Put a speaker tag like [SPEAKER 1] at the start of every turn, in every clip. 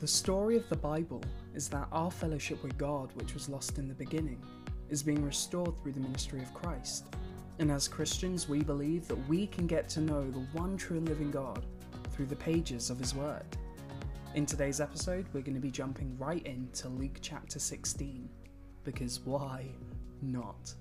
[SPEAKER 1] The story of the Bible is that our fellowship with God, which was lost in the beginning, is being restored through the ministry of Christ. And as Christians, we believe that we can get to know the one true and living God through the pages of His Word. In today's episode, we're going to be jumping right into Luke chapter 16, because why not?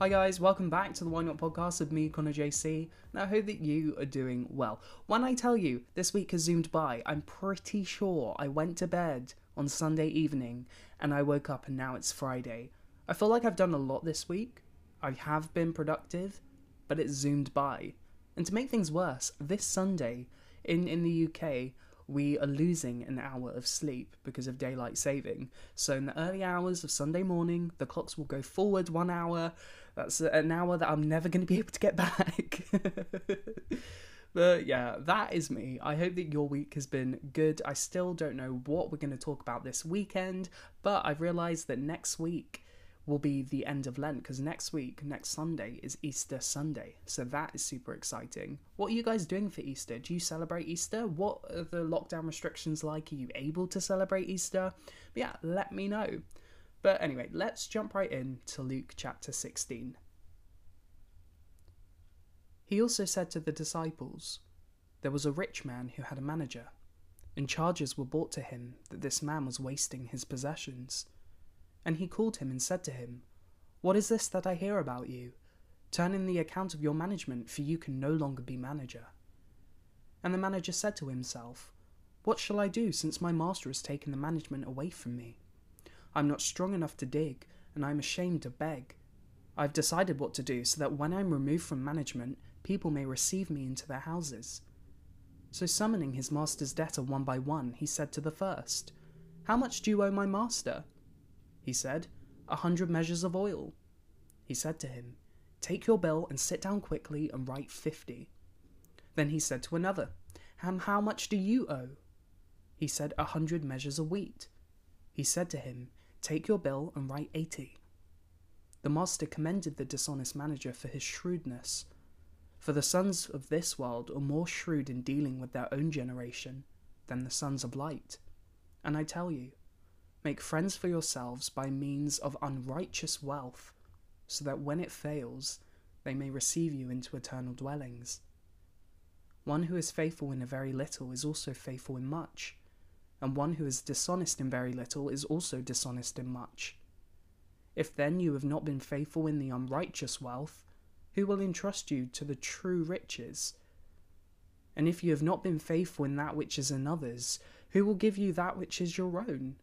[SPEAKER 1] Hi guys, welcome back to the Why Not podcast of me, Conner JC, and I hope that you are doing well. When I tell you this week has zoomed by, I'm pretty sure I went to bed on Sunday evening and I woke up and now it's Friday. I feel like I've done a lot this week. I have been productive, but it's zoomed by. And to make things worse, this Sunday in, in the UK, we are losing an hour of sleep because of daylight saving. So, in the early hours of Sunday morning, the clocks will go forward one hour. That's an hour that I'm never going to be able to get back. but yeah, that is me. I hope that your week has been good. I still don't know what we're going to talk about this weekend, but I've realised that next week will be the end of Lent because next week, next Sunday, is Easter Sunday. So that is super exciting. What are you guys doing for Easter? Do you celebrate Easter? What are the lockdown restrictions like? Are you able to celebrate Easter? But yeah, let me know. But anyway, let's jump right in to Luke chapter 16. He also said to the disciples, There was a rich man who had a manager, and charges were brought to him that this man was wasting his possessions. And he called him and said to him, What is this that I hear about you? Turn in the account of your management, for you can no longer be manager. And the manager said to himself, What shall I do, since my master has taken the management away from me? I'm not strong enough to dig, and I'm ashamed to beg. I've decided what to do so that when I'm removed from management, people may receive me into their houses. So, summoning his master's debtor one by one, he said to the first, How much do you owe my master? He said, A hundred measures of oil. He said to him, Take your bill and sit down quickly and write fifty. Then he said to another, And how much do you owe? He said, A hundred measures of wheat. He said to him, Take your bill and write eighty. The master commended the dishonest manager for his shrewdness. For the sons of this world are more shrewd in dealing with their own generation than the sons of light. And I tell you, Make friends for yourselves by means of unrighteous wealth, so that when it fails, they may receive you into eternal dwellings. One who is faithful in a very little is also faithful in much, and one who is dishonest in very little is also dishonest in much. If then you have not been faithful in the unrighteous wealth, who will entrust you to the true riches? And if you have not been faithful in that which is another's, who will give you that which is your own?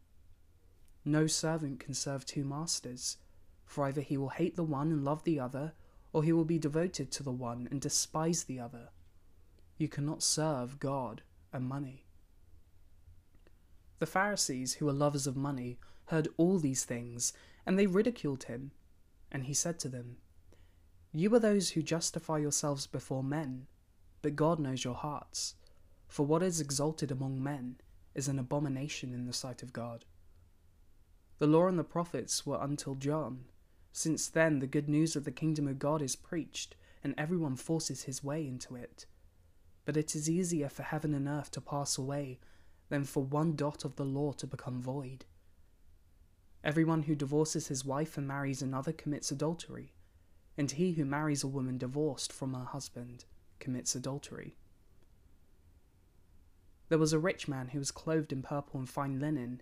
[SPEAKER 1] No servant can serve two masters, for either he will hate the one and love the other, or he will be devoted to the one and despise the other. You cannot serve God and money. The Pharisees, who were lovers of money, heard all these things, and they ridiculed him. And he said to them, You are those who justify yourselves before men, but God knows your hearts. For what is exalted among men is an abomination in the sight of God. The law and the prophets were until John. Since then, the good news of the kingdom of God is preached, and everyone forces his way into it. But it is easier for heaven and earth to pass away than for one dot of the law to become void. Everyone who divorces his wife and marries another commits adultery, and he who marries a woman divorced from her husband commits adultery. There was a rich man who was clothed in purple and fine linen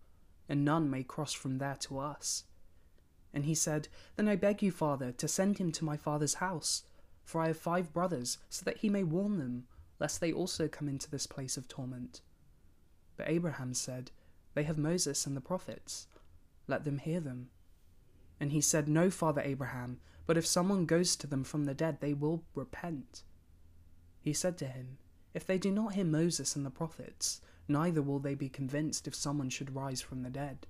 [SPEAKER 1] and none may cross from there to us. And he said, Then I beg you, father, to send him to my father's house, for I have five brothers, so that he may warn them, lest they also come into this place of torment. But Abraham said, They have Moses and the prophets. Let them hear them. And he said, No, father Abraham, but if someone goes to them from the dead, they will repent. He said to him, If they do not hear Moses and the prophets, neither will they be convinced if someone should rise from the dead.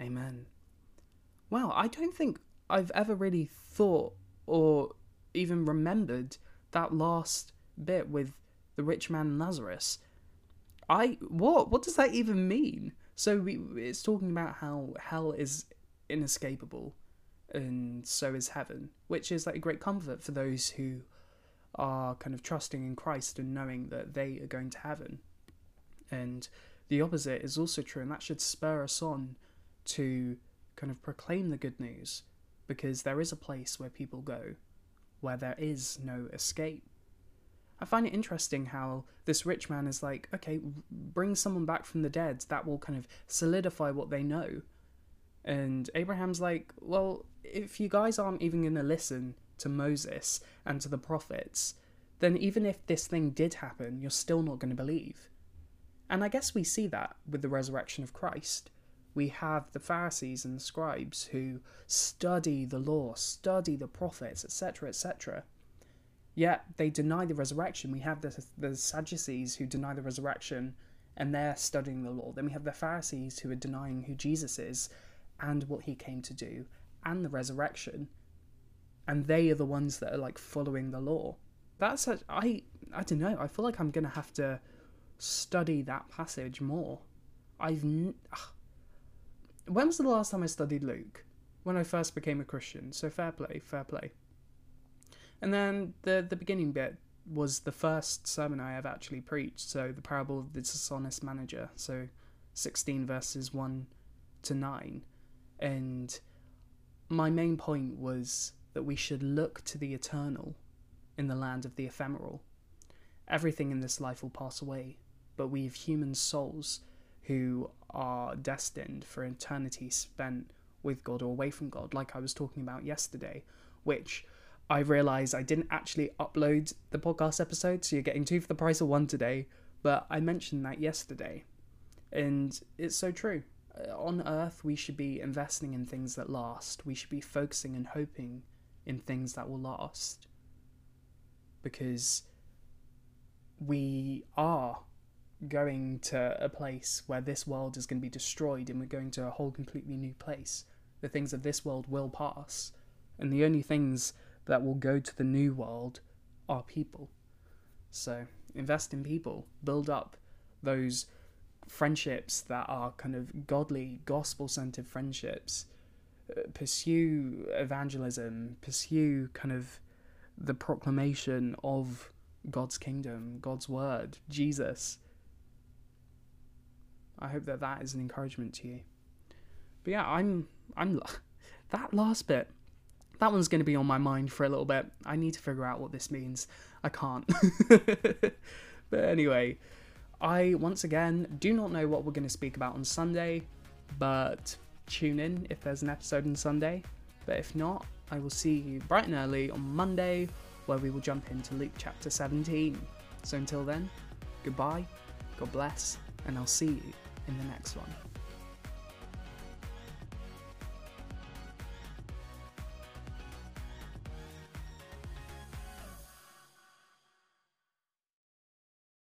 [SPEAKER 1] Amen. Wow, I don't think I've ever really thought or even remembered that last bit with the rich man and Lazarus. I what what does that even mean? So we, it's talking about how hell is inescapable, and so is heaven, which is like a great comfort for those who are kind of trusting in Christ and knowing that they are going to heaven. And the opposite is also true, and that should spur us on to kind of proclaim the good news because there is a place where people go where there is no escape. I find it interesting how this rich man is like, okay, bring someone back from the dead that will kind of solidify what they know. And Abraham's like, well, if you guys aren't even going to listen to Moses and to the prophets, then even if this thing did happen, you're still not going to believe. And I guess we see that with the resurrection of Christ. We have the Pharisees and the scribes who study the law, study the prophets, etc., etc. Yet they deny the resurrection. We have the, the Sadducees who deny the resurrection and they're studying the law. Then we have the Pharisees who are denying who Jesus is and what he came to do and the resurrection. And they are the ones that are like following the law. That's a, I I don't know. I feel like I'm gonna have to study that passage more. I've n- when was the last time I studied Luke? When I first became a Christian. So fair play, fair play. And then the the beginning bit was the first sermon I have actually preached. So the parable of the dishonest manager. So sixteen verses one to nine, and my main point was that we should look to the eternal in the land of the ephemeral. Everything in this life will pass away, but we have human souls who are destined for eternity spent with God or away from God, like I was talking about yesterday, which I realised I didn't actually upload the podcast episode, so you're getting two for the price of one today, but I mentioned that yesterday. And it's so true. Uh, on earth, we should be investing in things that last. We should be focusing and hoping in things that will last. Because we are going to a place where this world is going to be destroyed and we're going to a whole completely new place. The things of this world will pass, and the only things that will go to the new world are people. So invest in people, build up those friendships that are kind of godly, gospel centered friendships. Uh, pursue evangelism, pursue kind of the proclamation of God's kingdom, God's word, Jesus I hope that that is an encouragement to you. But yeah, I'm I'm that last bit. That one's going to be on my mind for a little bit. I need to figure out what this means. I can't. but anyway, I once again do not know what we're going to speak about on Sunday, but tune in if there's an episode on Sunday. But if not, I will see you bright and early on Monday where we will jump into Luke chapter 17. So until then, goodbye, God bless, and I'll see you in the next one.